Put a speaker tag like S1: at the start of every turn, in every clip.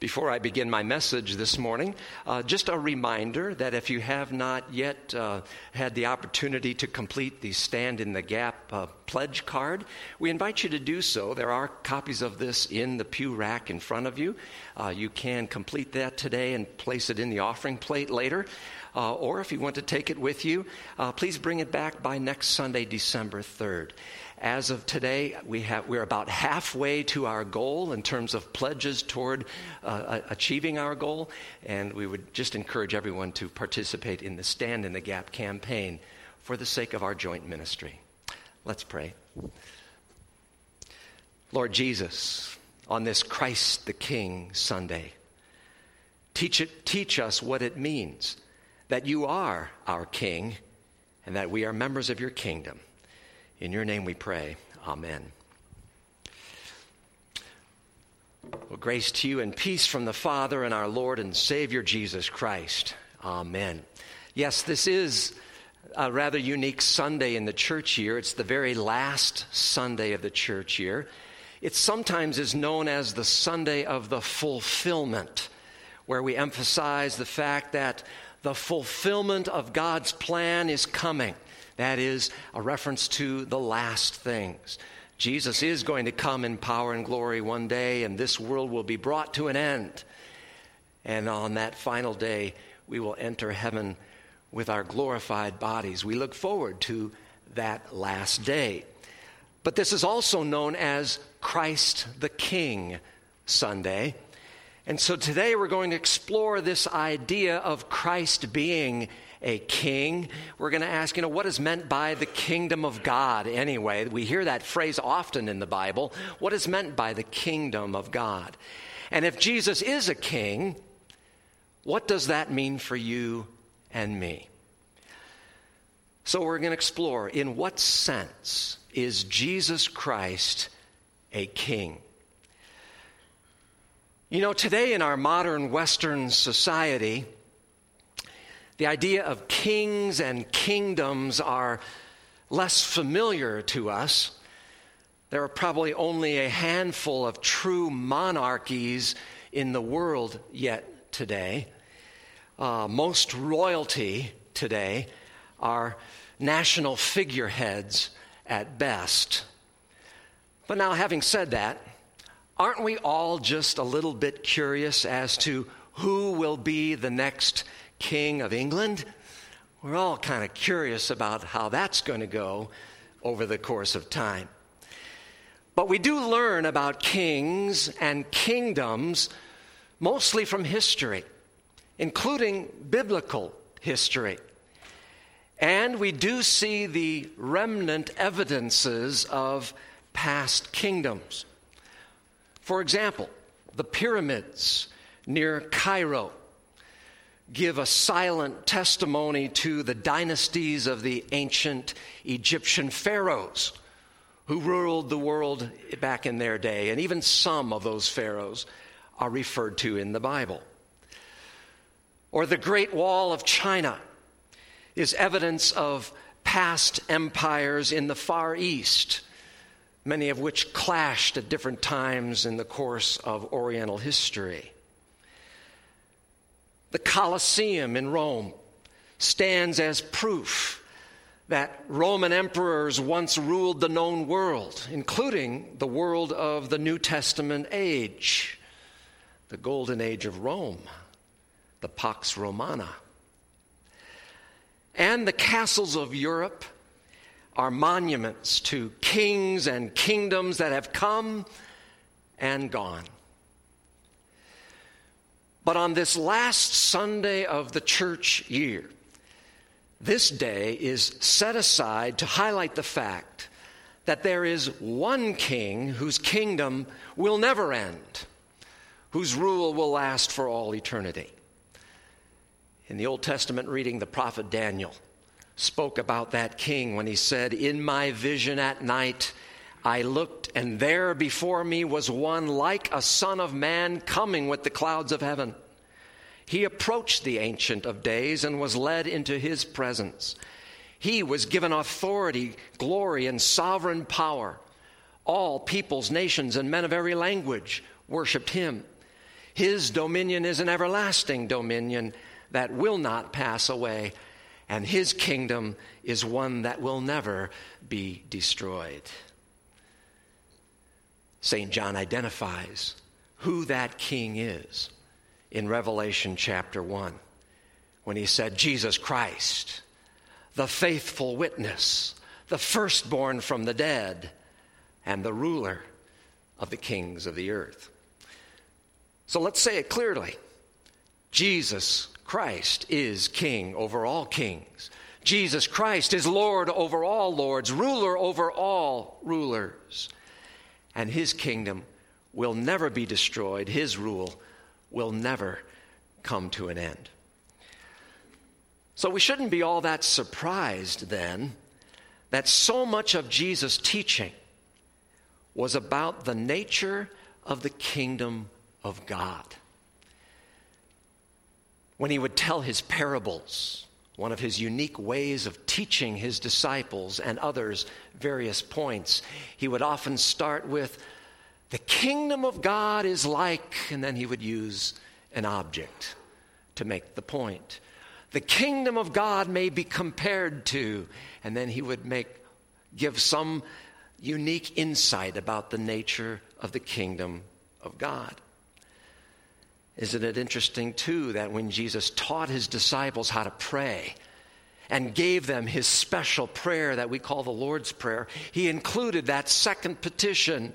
S1: Before I begin my message this morning, uh, just a reminder that if you have not yet uh, had the opportunity to complete the Stand in the Gap uh, pledge card, we invite you to do so. There are copies of this in the pew rack in front of you. Uh, you can complete that today and place it in the offering plate later. Uh, or if you want to take it with you, uh, please bring it back by next Sunday, December 3rd. As of today, we have, we're about halfway to our goal in terms of pledges toward uh, achieving our goal, and we would just encourage everyone to participate in the Stand in the Gap campaign for the sake of our joint ministry. Let's pray. Lord Jesus, on this Christ the King Sunday, teach, it, teach us what it means that you are our King and that we are members of your kingdom. In your name we pray. Amen. Well, grace to you and peace from the Father and our Lord and Savior Jesus Christ. Amen. Yes, this is a rather unique Sunday in the church year. It's the very last Sunday of the church year. It sometimes is known as the Sunday of the fulfillment, where we emphasize the fact that the fulfillment of God's plan is coming. That is a reference to the last things. Jesus is going to come in power and glory one day, and this world will be brought to an end. And on that final day, we will enter heaven with our glorified bodies. We look forward to that last day. But this is also known as Christ the King Sunday. And so today we're going to explore this idea of Christ being a king. We're going to ask, you know, what is meant by the kingdom of God anyway? We hear that phrase often in the Bible. What is meant by the kingdom of God? And if Jesus is a king, what does that mean for you and me? So we're going to explore in what sense is Jesus Christ a king? You know, today in our modern Western society, the idea of kings and kingdoms are less familiar to us. There are probably only a handful of true monarchies in the world yet today. Uh, most royalty today are national figureheads at best. But now, having said that, aren't we all just a little bit curious as to who will be the next King of England. We're all kind of curious about how that's going to go over the course of time. But we do learn about kings and kingdoms mostly from history, including biblical history. And we do see the remnant evidences of past kingdoms. For example, the pyramids near Cairo give a silent testimony to the dynasties of the ancient Egyptian pharaohs who ruled the world back in their day. And even some of those pharaohs are referred to in the Bible. Or the Great Wall of China is evidence of past empires in the Far East, many of which clashed at different times in the course of Oriental history. The Colosseum in Rome stands as proof that Roman emperors once ruled the known world, including the world of the New Testament age, the golden age of Rome, the Pax Romana. And the castles of Europe are monuments to kings and kingdoms that have come and gone. But on this last Sunday of the church year, this day is set aside to highlight the fact that there is one king whose kingdom will never end, whose rule will last for all eternity. In the Old Testament reading, the prophet Daniel spoke about that king when he said, In my vision at night, I looked, and there before me was one like a son of man coming with the clouds of heaven. He approached the Ancient of Days and was led into his presence. He was given authority, glory, and sovereign power. All peoples, nations, and men of every language worshiped him. His dominion is an everlasting dominion that will not pass away, and his kingdom is one that will never be destroyed. St. John identifies who that king is in Revelation chapter 1 when he said, Jesus Christ, the faithful witness, the firstborn from the dead, and the ruler of the kings of the earth. So let's say it clearly Jesus Christ is king over all kings. Jesus Christ is Lord over all lords, ruler over all rulers. And his kingdom will never be destroyed, his rule will never come to an end. So we shouldn't be all that surprised then that so much of Jesus' teaching was about the nature of the kingdom of God. When he would tell his parables, one of his unique ways of teaching his disciples and others various points, he would often start with, The kingdom of God is like, and then he would use an object to make the point. The kingdom of God may be compared to, and then he would make, give some unique insight about the nature of the kingdom of God. Isn't it interesting, too, that when Jesus taught his disciples how to pray and gave them his special prayer that we call the Lord's Prayer, he included that second petition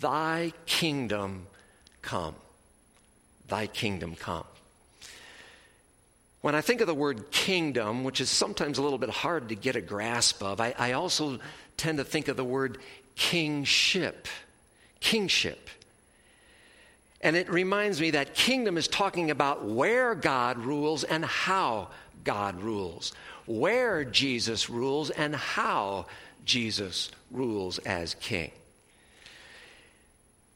S1: Thy kingdom come. Thy kingdom come. When I think of the word kingdom, which is sometimes a little bit hard to get a grasp of, I, I also tend to think of the word kingship. Kingship. And it reminds me that kingdom is talking about where God rules and how God rules, where Jesus rules and how Jesus rules as king.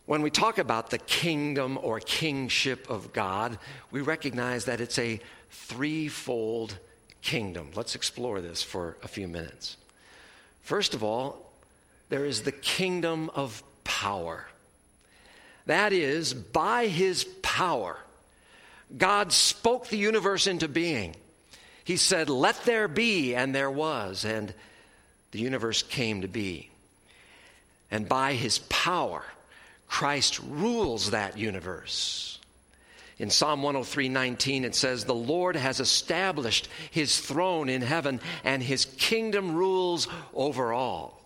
S1: When we talk about the kingdom or kingship of God, we recognize that it's a threefold kingdom. Let's explore this for a few minutes. First of all, there is the kingdom of power. That is, by his power, God spoke the universe into being. He said, Let there be, and there was, and the universe came to be. And by his power, Christ rules that universe. In Psalm 103:19 it says the Lord has established his throne in heaven and his kingdom rules over all.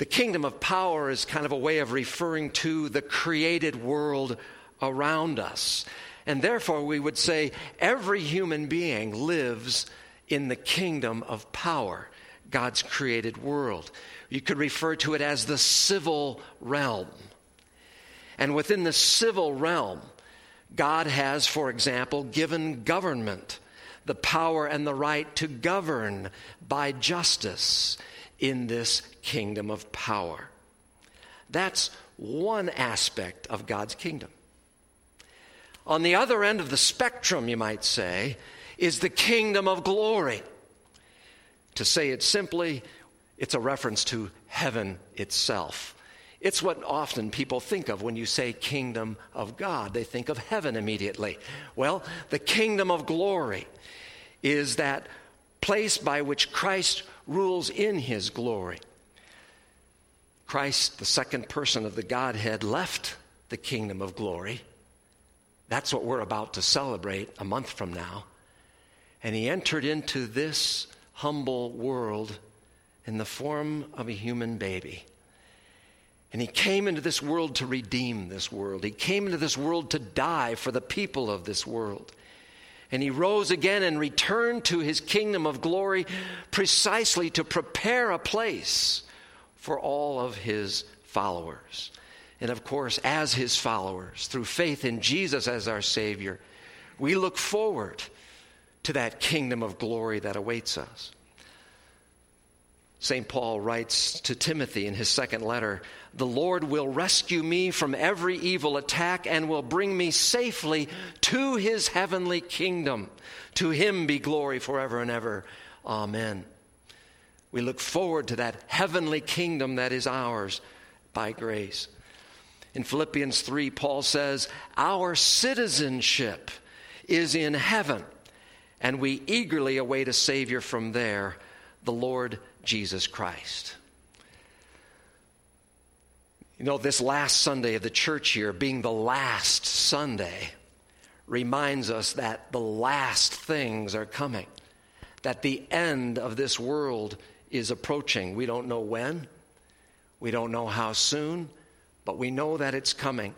S1: The kingdom of power is kind of a way of referring to the created world around us. And therefore, we would say every human being lives in the kingdom of power, God's created world. You could refer to it as the civil realm. And within the civil realm, God has, for example, given government the power and the right to govern by justice in this kingdom of power. That's one aspect of God's kingdom. On the other end of the spectrum, you might say, is the kingdom of glory. To say it simply, it's a reference to heaven itself. It's what often people think of when you say kingdom of God. They think of heaven immediately. Well, the kingdom of glory is that place by which Christ rules in his glory. Christ, the second person of the Godhead, left the kingdom of glory. That's what we're about to celebrate a month from now. And he entered into this humble world in the form of a human baby. And he came into this world to redeem this world. He came into this world to die for the people of this world. And he rose again and returned to his kingdom of glory precisely to prepare a place for all of his followers. And of course, as his followers, through faith in Jesus as our Savior, we look forward to that kingdom of glory that awaits us. St. Paul writes to Timothy in his second letter The Lord will rescue me from every evil attack and will bring me safely to his heavenly kingdom. To him be glory forever and ever. Amen. We look forward to that heavenly kingdom that is ours by grace. In Philippians 3, Paul says, Our citizenship is in heaven, and we eagerly await a Savior from there, the Lord Jesus Christ. You know, this last Sunday of the church year, being the last Sunday, reminds us that the last things are coming, that the end of this world is approaching. We don't know when, we don't know how soon, but we know that it's coming.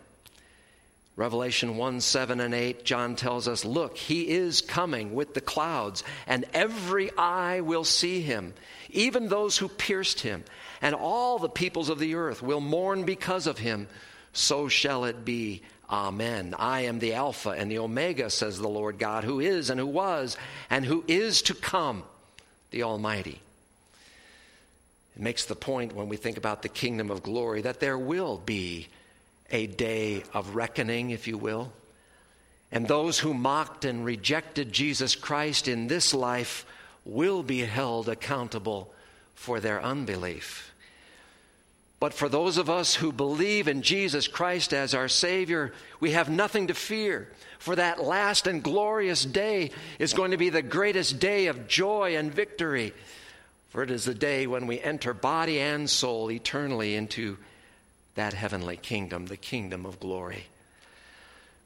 S1: Revelation 1 7 and 8, John tells us, Look, he is coming with the clouds, and every eye will see him, even those who pierced him, and all the peoples of the earth will mourn because of him. So shall it be. Amen. I am the Alpha and the Omega, says the Lord God, who is and who was and who is to come, the Almighty. It makes the point when we think about the kingdom of glory that there will be a day of reckoning, if you will. And those who mocked and rejected Jesus Christ in this life will be held accountable for their unbelief. But for those of us who believe in Jesus Christ as our Savior, we have nothing to fear. For that last and glorious day is going to be the greatest day of joy and victory. For it is the day when we enter body and soul eternally into that heavenly kingdom, the kingdom of glory.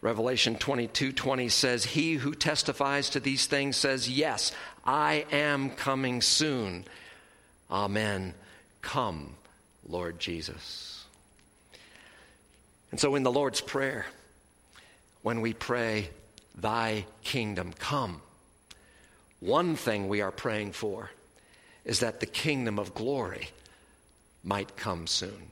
S1: Revelation 22 20 says, He who testifies to these things says, Yes, I am coming soon. Amen. Come, Lord Jesus. And so in the Lord's Prayer, when we pray, Thy kingdom come, one thing we are praying for is that the kingdom of glory might come soon.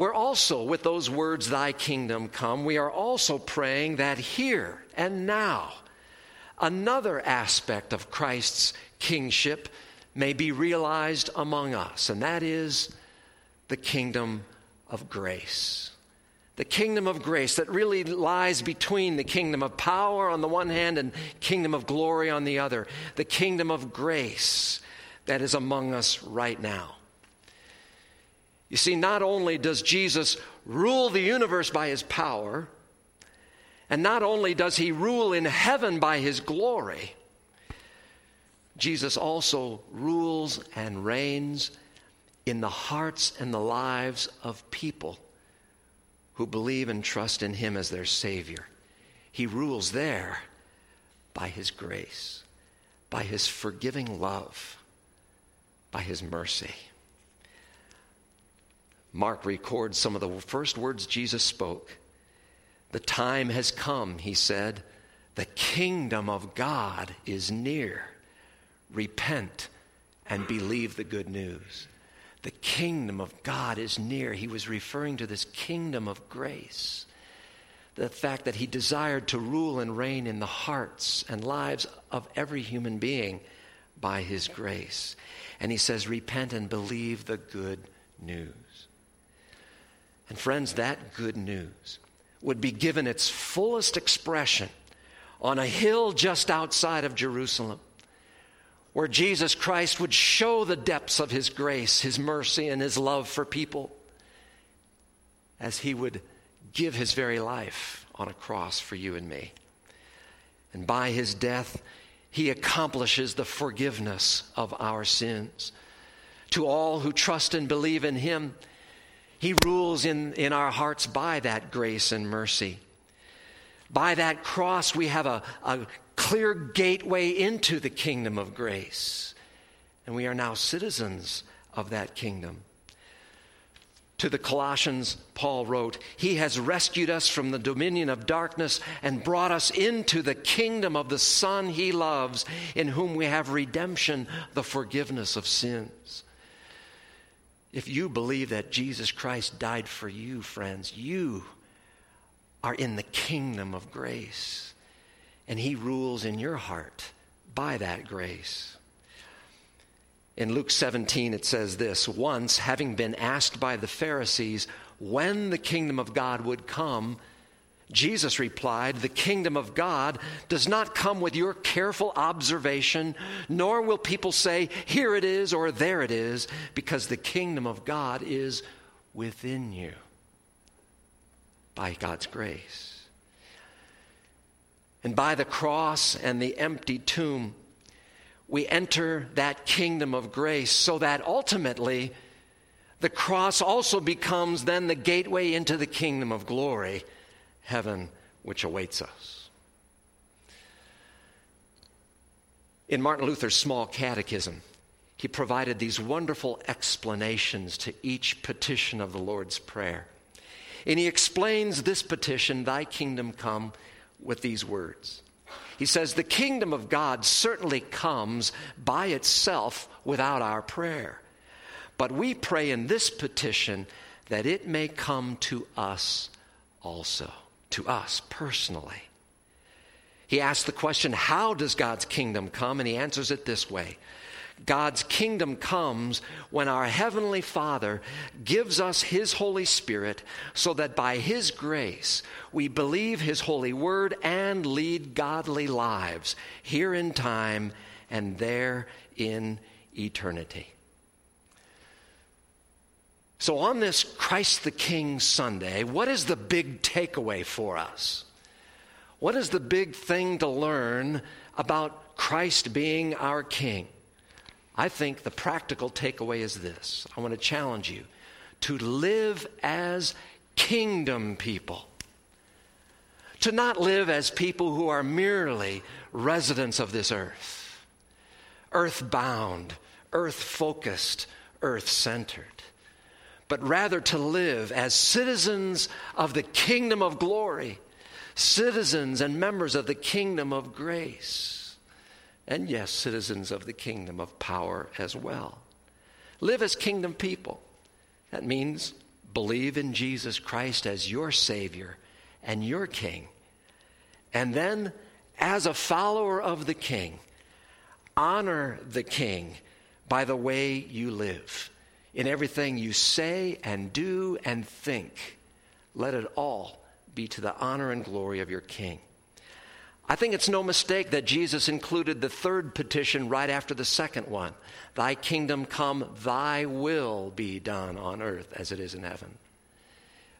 S1: We're also, with those words, Thy kingdom come, we are also praying that here and now, another aspect of Christ's kingship may be realized among us, and that is the kingdom of grace. The kingdom of grace that really lies between the kingdom of power on the one hand and kingdom of glory on the other. The kingdom of grace that is among us right now you see not only does jesus rule the universe by his power and not only does he rule in heaven by his glory jesus also rules and reigns in the hearts and the lives of people who believe and trust in Him as their Savior. He rules there by His grace, by His forgiving love, by His mercy. Mark records some of the first words Jesus spoke. The time has come, he said. The kingdom of God is near. Repent and believe the good news. The kingdom of God is near. He was referring to this kingdom of grace. The fact that he desired to rule and reign in the hearts and lives of every human being by his grace. And he says, Repent and believe the good news. And friends, that good news would be given its fullest expression on a hill just outside of Jerusalem where Jesus Christ would show the depths of his grace, his mercy, and his love for people as he would give his very life on a cross for you and me. And by his death, he accomplishes the forgiveness of our sins. To all who trust and believe in him, he rules in, in our hearts by that grace and mercy. By that cross, we have a, a clear gateway into the kingdom of grace. And we are now citizens of that kingdom. To the Colossians, Paul wrote, He has rescued us from the dominion of darkness and brought us into the kingdom of the Son He loves, in whom we have redemption, the forgiveness of sins. If you believe that Jesus Christ died for you, friends, you are in the kingdom of grace and He rules in your heart by that grace. In Luke 17, it says this Once, having been asked by the Pharisees when the kingdom of God would come, Jesus replied, The kingdom of God does not come with your careful observation, nor will people say, Here it is or there it is, because the kingdom of God is within you by God's grace. And by the cross and the empty tomb, we enter that kingdom of grace so that ultimately the cross also becomes then the gateway into the kingdom of glory heaven which awaits us. In Martin Luther's small catechism, he provided these wonderful explanations to each petition of the Lord's Prayer. And he explains this petition, Thy kingdom come, with these words. He says, The kingdom of God certainly comes by itself without our prayer. But we pray in this petition that it may come to us also to us personally. He asks the question, How does God's kingdom come? And he answers it this way God's kingdom comes when our Heavenly Father gives us His Holy Spirit so that by His grace we believe His holy word and lead godly lives here in time and there in eternity. So, on this Christ the King Sunday, what is the big takeaway for us? What is the big thing to learn about Christ being our King? I think the practical takeaway is this. I want to challenge you. To live as kingdom people, to not live as people who are merely residents of this earth, earth bound, earth focused, earth centered but rather to live as citizens of the kingdom of glory, citizens and members of the kingdom of grace, and yes, citizens of the kingdom of power as well. Live as kingdom people. That means believe in Jesus Christ as your Savior and your King. And then, as a follower of the King, honor the King by the way you live in everything you say and do and think, let it all be to the honor and glory of your King. I think it's no mistake that Jesus included the third petition right after the second one Thy kingdom come, thy will be done on earth as it is in heaven.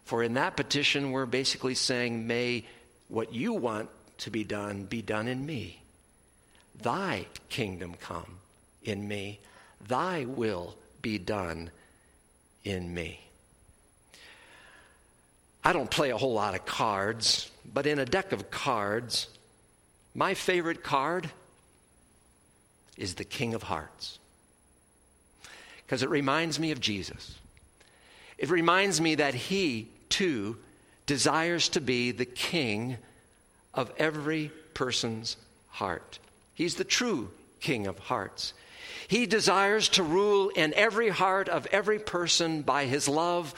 S1: For in that petition, we're basically saying, May what you want to be done be done in me. Thy kingdom come in me, thy will be done in me. I don't play a whole lot of cards, but in a deck of cards, my favorite card is the King of Hearts. Because it reminds me of Jesus. It reminds me that he, too, desires to be the king of every person's heart. He's the true King of Hearts. He desires to rule in every heart of every person by his love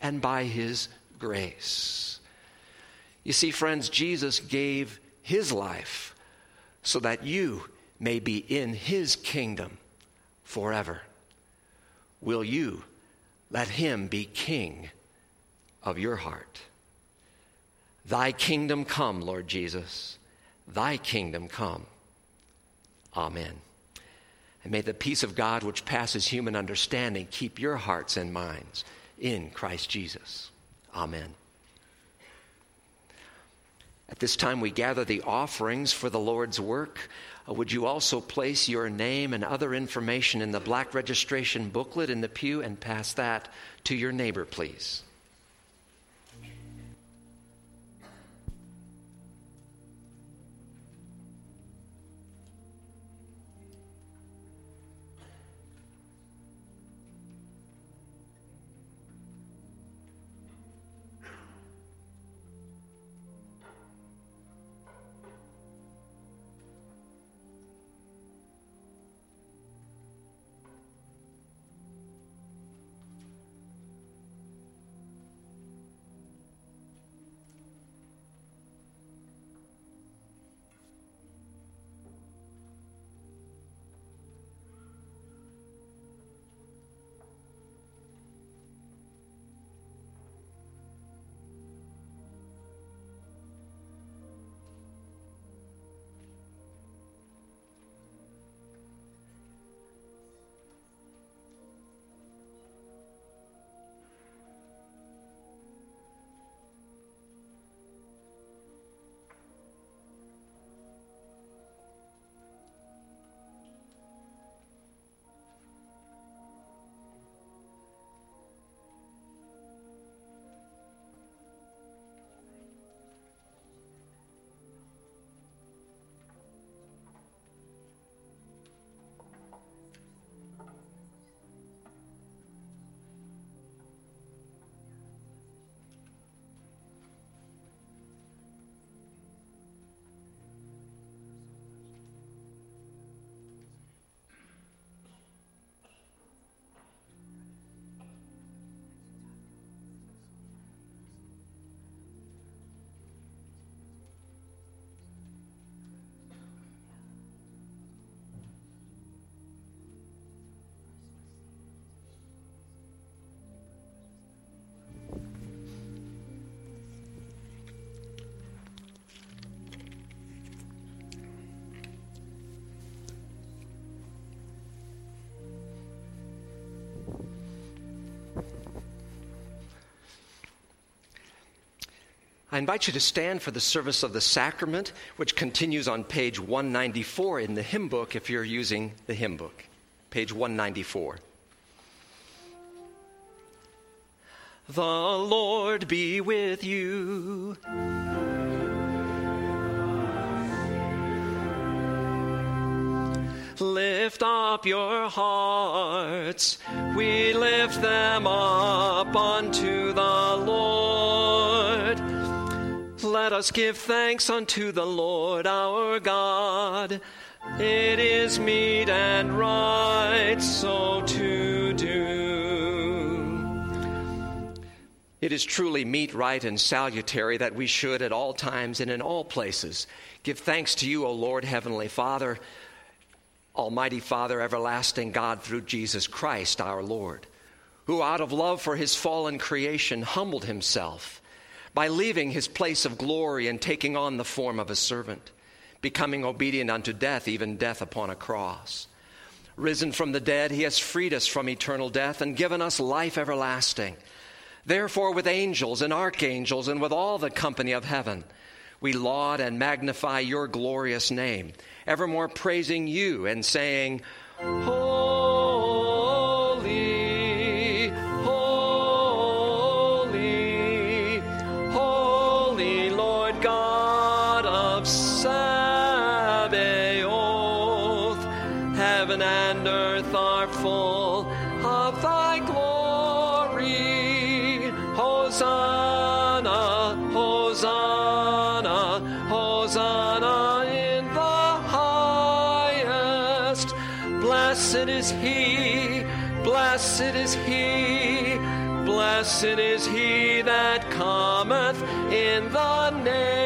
S1: and by his grace. You see, friends, Jesus gave his life so that you may be in his kingdom forever. Will you let him be king of your heart? Thy kingdom come, Lord Jesus. Thy kingdom come. Amen. And may the peace of God, which passes human understanding, keep your hearts and minds in Christ Jesus. Amen. At this time, we gather the offerings for the Lord's work. Uh, would you also place your name and other information in the black registration booklet in the pew and pass that to your neighbor, please? I invite you to stand for the service of the sacrament, which continues on page 194 in the hymn book if you're using the hymn book. Page 194. The Lord be with you. Lift up your hearts, we lift them up unto us give thanks unto the Lord our God. It is meet and right so to do. It is truly meet, right, and salutary that we should at all times and in all places give thanks to you, O Lord, Heavenly Father Almighty Father, everlasting God, through Jesus Christ our Lord, who out of love for his fallen creation humbled himself by leaving his place of glory and taking on the form of a servant, becoming obedient unto death, even death upon a cross. Risen from the dead, he has freed us from eternal death and given us life everlasting. Therefore, with angels and archangels and with all the company of heaven, we laud and magnify your glorious name evermore praising you and saying, Holy, are full of thy glory. Hosanna, Hosanna, Hosanna in the highest. Blessed is he, blessed is he, blessed is he that cometh in the name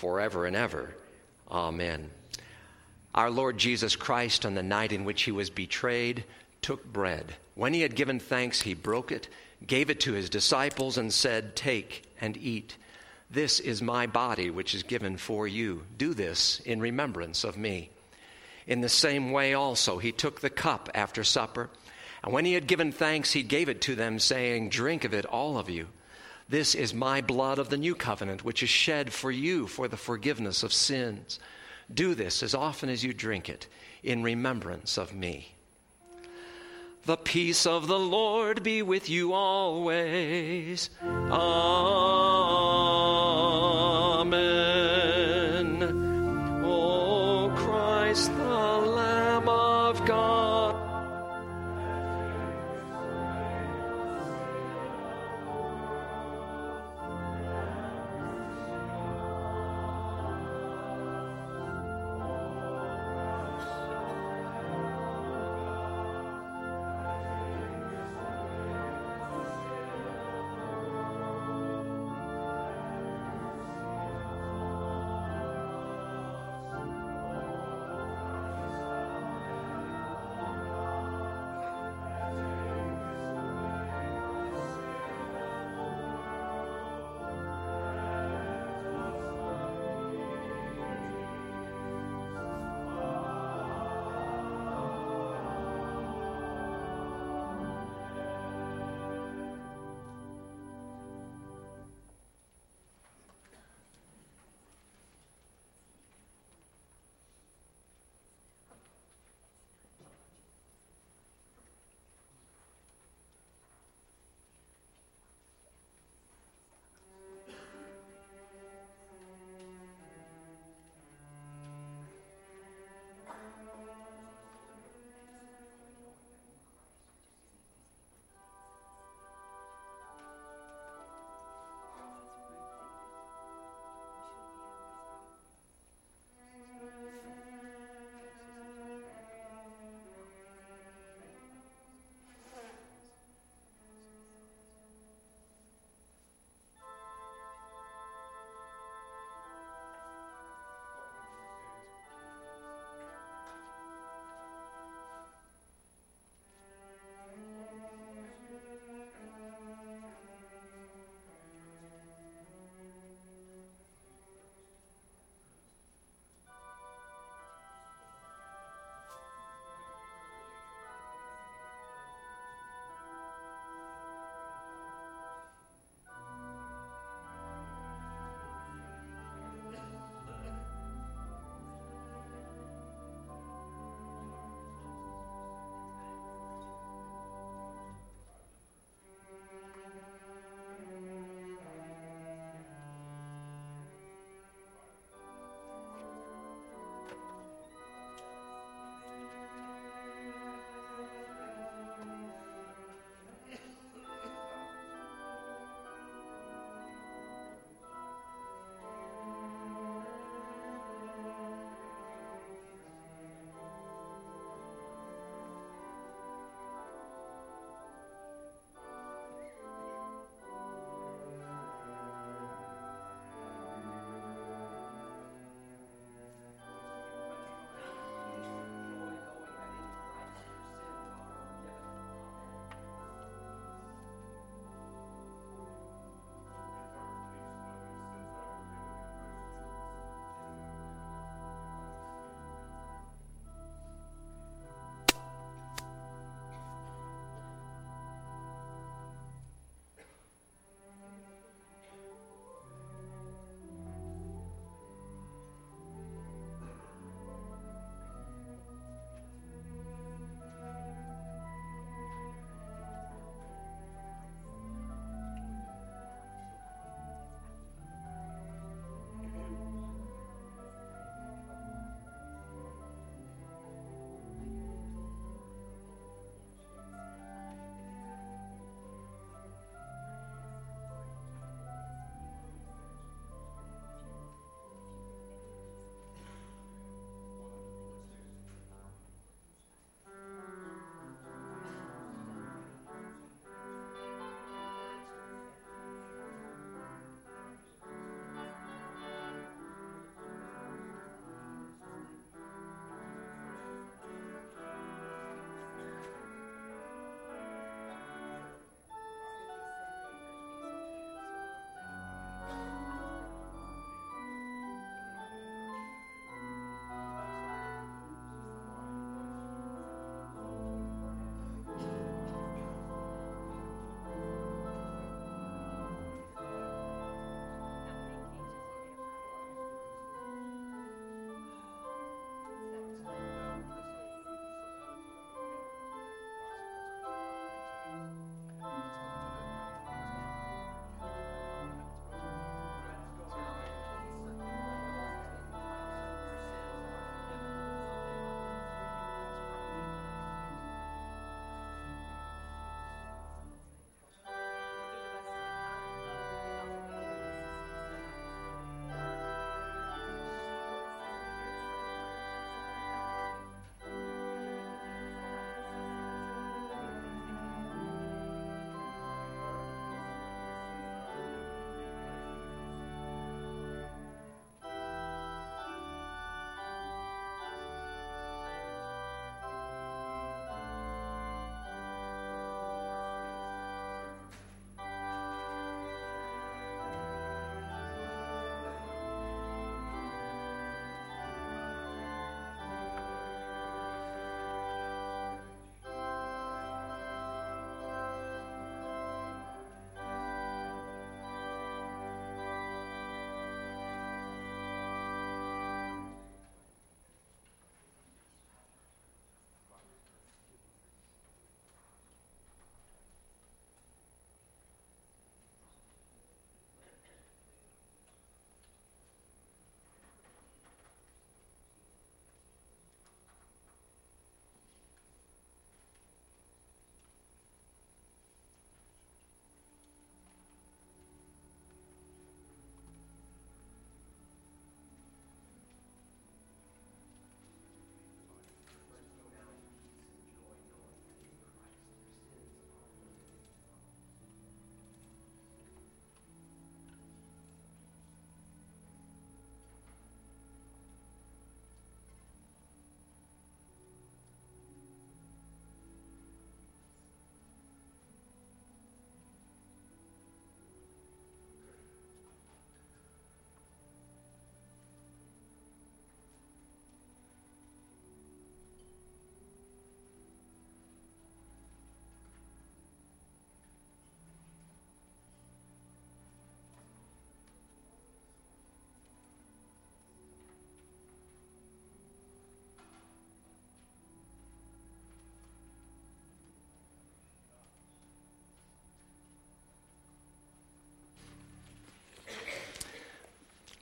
S1: forever and ever. Amen. Our Lord Jesus Christ, on the night in which he was betrayed, took bread. When he had given thanks, he broke it, gave it to his disciples, and said, Take and eat. This is my body, which is given for you. Do this in remembrance of me. In the same way, also, he took the cup after supper, and when he had given thanks, he gave it to them, saying, Drink of it, all of you. This is my blood of the new covenant, which is shed for you for the forgiveness of sins. Do this as often as you drink it in remembrance of me. The peace of the Lord be with you always. Amen.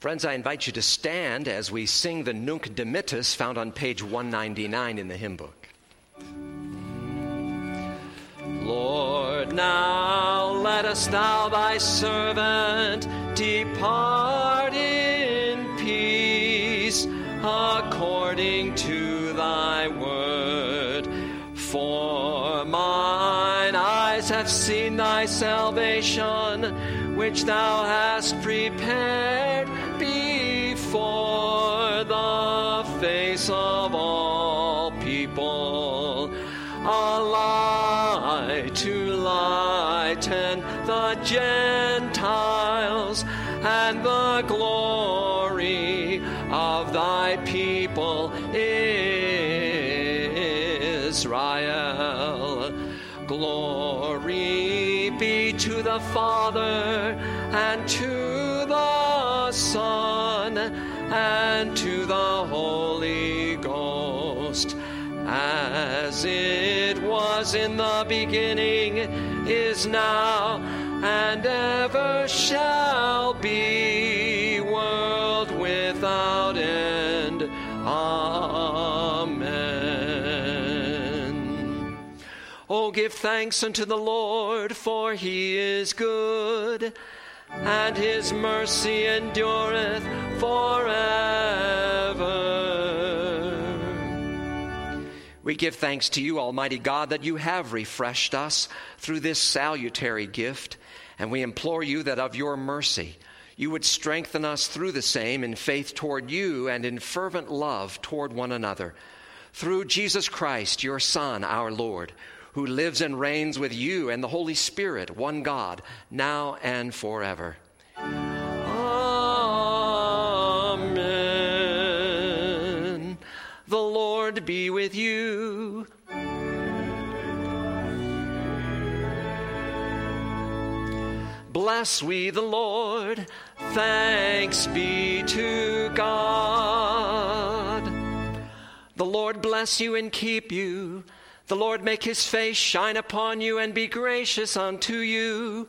S1: Friends, I invite you to stand as we sing the Nunc Dimittis found on page 199 in the hymn book. Lord, now lettest thou thy servant depart in peace according to thy word. For mine eyes have seen thy salvation, which thou hast prepared before the face of all people. A light to lighten the as it was in the beginning, is now, and ever shall be, world without end. Amen. Oh, give thanks unto the Lord, for he is good and his mercy endureth forever. We give thanks to you, Almighty God, that you have refreshed us through this salutary gift, and we implore you that of your mercy you would strengthen us through the same in faith toward you and in fervent love toward one another. Through Jesus Christ, your Son, our Lord who lives and reigns with you and the Holy Spirit, one God, now and forever. Lord be with you. Bless we the Lord. Thanks be to God. The Lord bless you and keep you. The Lord make his face shine upon you and be gracious unto you.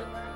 S1: Amen.